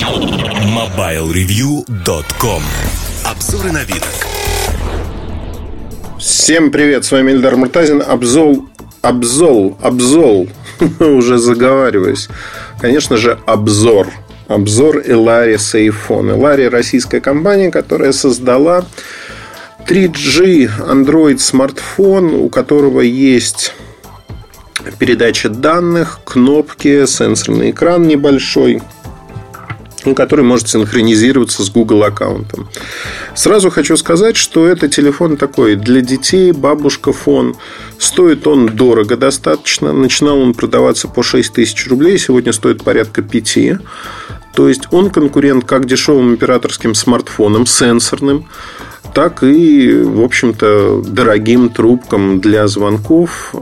MobileReview.com Обзоры на вид. Всем привет, с вами Эльдар Муртазин. Обзол, обзол, обзол. Уже заговариваюсь. Конечно же, обзор. Обзор Элари Сейфон. Элари российская компания, которая создала 3G Android смартфон, у которого есть передача данных, кнопки, сенсорный экран небольшой – который может синхронизироваться с Google аккаунтом. Сразу хочу сказать, что это телефон такой для детей, бабушка фон. Стоит он дорого достаточно. Начинал он продаваться по 6 тысяч рублей, сегодня стоит порядка 5. То есть он конкурент как дешевым операторским смартфоном, сенсорным, так и, в общем-то, дорогим трубкам для звонков,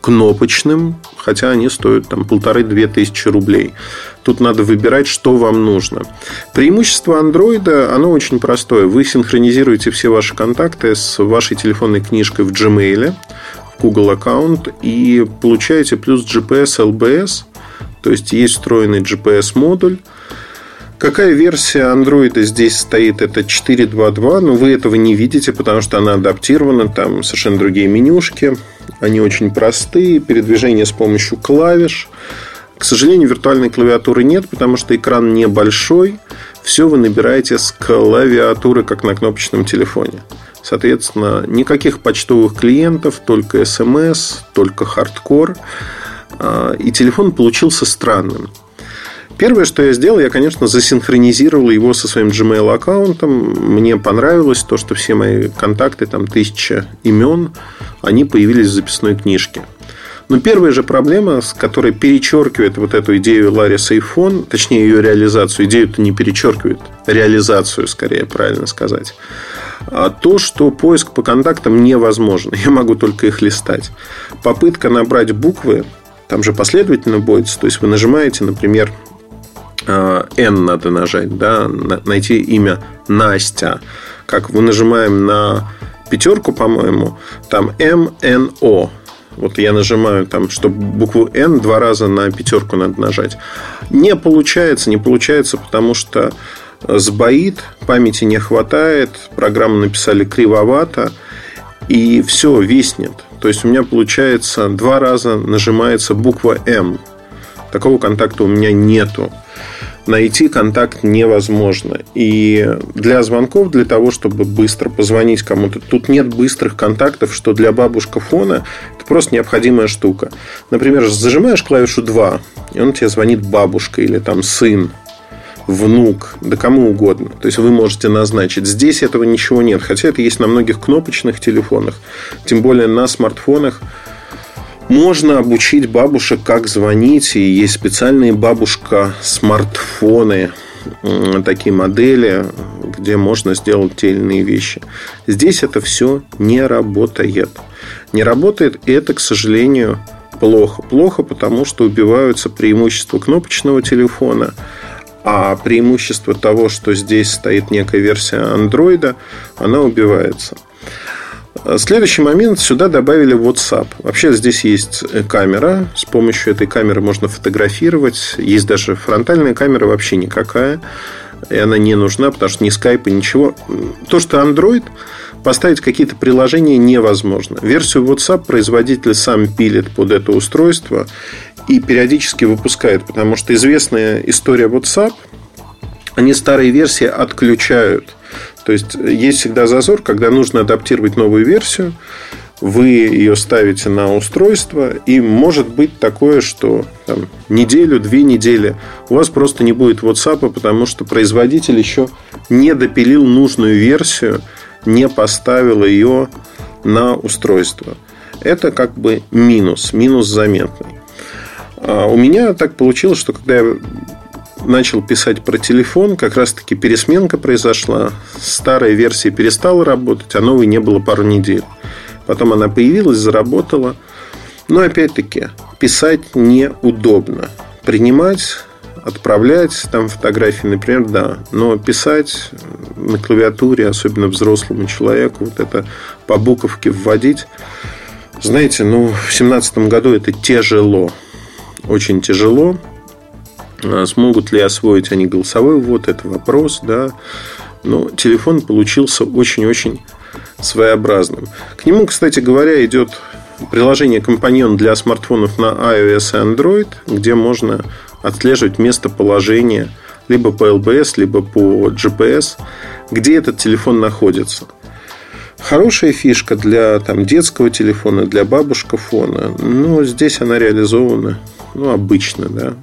кнопочным, хотя они стоят там полторы-две тысячи рублей. Тут надо выбирать, что вам нужно. Преимущество андроида, оно очень простое. Вы синхронизируете все ваши контакты с вашей телефонной книжкой в Gmail, в Google аккаунт и получаете плюс GPS, LBS, то есть есть встроенный GPS-модуль. Какая версия андроида здесь стоит? Это 4.2.2, но вы этого не видите, потому что она адаптирована, там совершенно другие менюшки. Они очень простые, передвижение с помощью клавиш. К сожалению, виртуальной клавиатуры нет, потому что экран небольшой. Все вы набираете с клавиатуры, как на кнопочном телефоне. Соответственно, никаких почтовых клиентов, только смс, только хардкор. А, и телефон получился странным. Первое, что я сделал, я, конечно, засинхронизировал его со своим Gmail аккаунтом. Мне понравилось то, что все мои контакты, там тысяча имен, они появились в записной книжке. Но первая же проблема, с которой перечеркивает вот эту идею Ларри Сейфон, точнее ее реализацию, идею-то не перечеркивает, реализацию, скорее правильно сказать, а то, что поиск по контактам невозможен. Я могу только их листать. Попытка набрать буквы, там же последовательно будет, то есть вы нажимаете, например, а, N надо нажать, да, найти имя Настя. Как мы нажимаем на пятерку, по-моему, там M, N, O. Вот я нажимаю там, чтобы букву N два раза на пятерку надо нажать. Не получается, не получается, потому что сбоит, памяти не хватает, программу написали кривовато, и все виснет. То есть у меня получается два раза нажимается буква М. Такого контакта у меня нету найти контакт невозможно. И для звонков, для того, чтобы быстро позвонить кому-то, тут нет быстрых контактов, что для бабушка фона это просто необходимая штука. Например, зажимаешь клавишу 2, и он тебе звонит бабушка или там сын, внук, да кому угодно. То есть вы можете назначить. Здесь этого ничего нет. Хотя это есть на многих кнопочных телефонах, тем более на смартфонах можно обучить бабушек, как звонить. И есть специальные бабушка-смартфоны, такие модели, где можно сделать те или иные вещи. Здесь это все не работает. Не работает, и это, к сожалению, плохо. Плохо, потому что убиваются преимущества кнопочного телефона, а преимущество того, что здесь стоит некая версия андроида, она убивается. Следующий момент. Сюда добавили WhatsApp. Вообще здесь есть камера. С помощью этой камеры можно фотографировать. Есть даже фронтальная камера вообще никакая. И она не нужна, потому что ни Skype, ничего. То, что Android, поставить какие-то приложения невозможно. Версию WhatsApp производитель сам пилит под это устройство и периодически выпускает, потому что известная история WhatsApp, они старые версии отключают то есть есть всегда зазор, когда нужно адаптировать новую версию, вы ее ставите на устройство, и может быть такое, что там, неделю, две недели у вас просто не будет WhatsApp, потому что производитель еще не допилил нужную версию, не поставил ее на устройство. Это как бы минус, минус заметный. А у меня так получилось, что когда я начал писать про телефон, как раз-таки пересменка произошла. Старая версия перестала работать, а новой не было пару недель. Потом она появилась, заработала. Но опять-таки, писать неудобно. Принимать, отправлять там фотографии, например, да. Но писать на клавиатуре, особенно взрослому человеку, вот это по буковке вводить, знаете, ну, в семнадцатом году это тяжело. Очень тяжело. А смогут ли освоить они голосовой ввод, это вопрос, да. Но телефон получился очень-очень своеобразным. К нему, кстати говоря, идет приложение компаньон для смартфонов на iOS и Android, где можно отслеживать местоположение либо по LBS, либо по GPS, где этот телефон находится. Хорошая фишка для там, детского телефона, для бабушка-фона. Но здесь она реализована ну, обычно, да.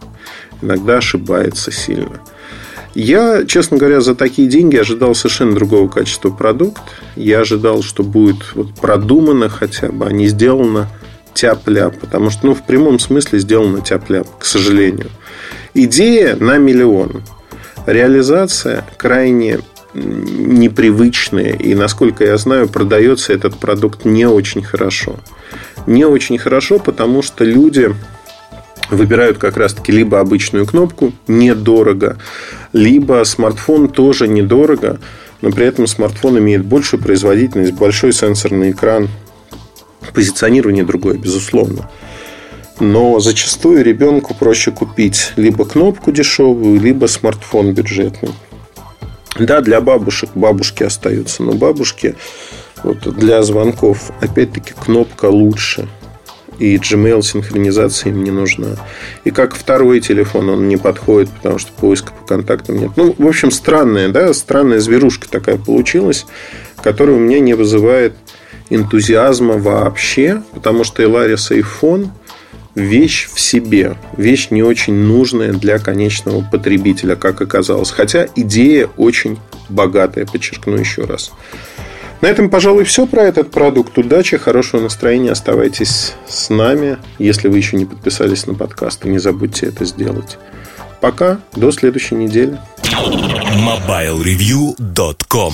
Иногда ошибается сильно. Я, честно говоря, за такие деньги ожидал совершенно другого качества продукт. Я ожидал, что будет вот продумано хотя бы, а не сделано тяп-ляп. Потому что, ну, в прямом смысле сделано тяп-ляп, к сожалению. Идея на миллион. Реализация крайне непривычная. И, насколько я знаю, продается этот продукт не очень хорошо. Не очень хорошо, потому что люди выбирают как раз-таки либо обычную кнопку недорого, либо смартфон тоже недорого, но при этом смартфон имеет большую производительность, большой сенсорный экран, позиционирование другое, безусловно. Но зачастую ребенку проще купить либо кнопку дешевую, либо смартфон бюджетный. Да, для бабушек бабушки остаются, но бабушки вот для звонков опять-таки кнопка лучше и Gmail синхронизация им не нужна. И как второй телефон он не подходит, потому что поиска по контактам нет. Ну, в общем, странная, да, странная зверушка такая получилась, которая у меня не вызывает энтузиазма вообще, потому что Elaris iPhone вещь в себе, вещь не очень нужная для конечного потребителя, как оказалось. Хотя идея очень богатая, подчеркну еще раз. На этом, пожалуй, все про этот продукт. Удачи, хорошего настроения. Оставайтесь с нами. Если вы еще не подписались на подкаст, не забудьте это сделать. Пока. До следующей недели. MobileReview.com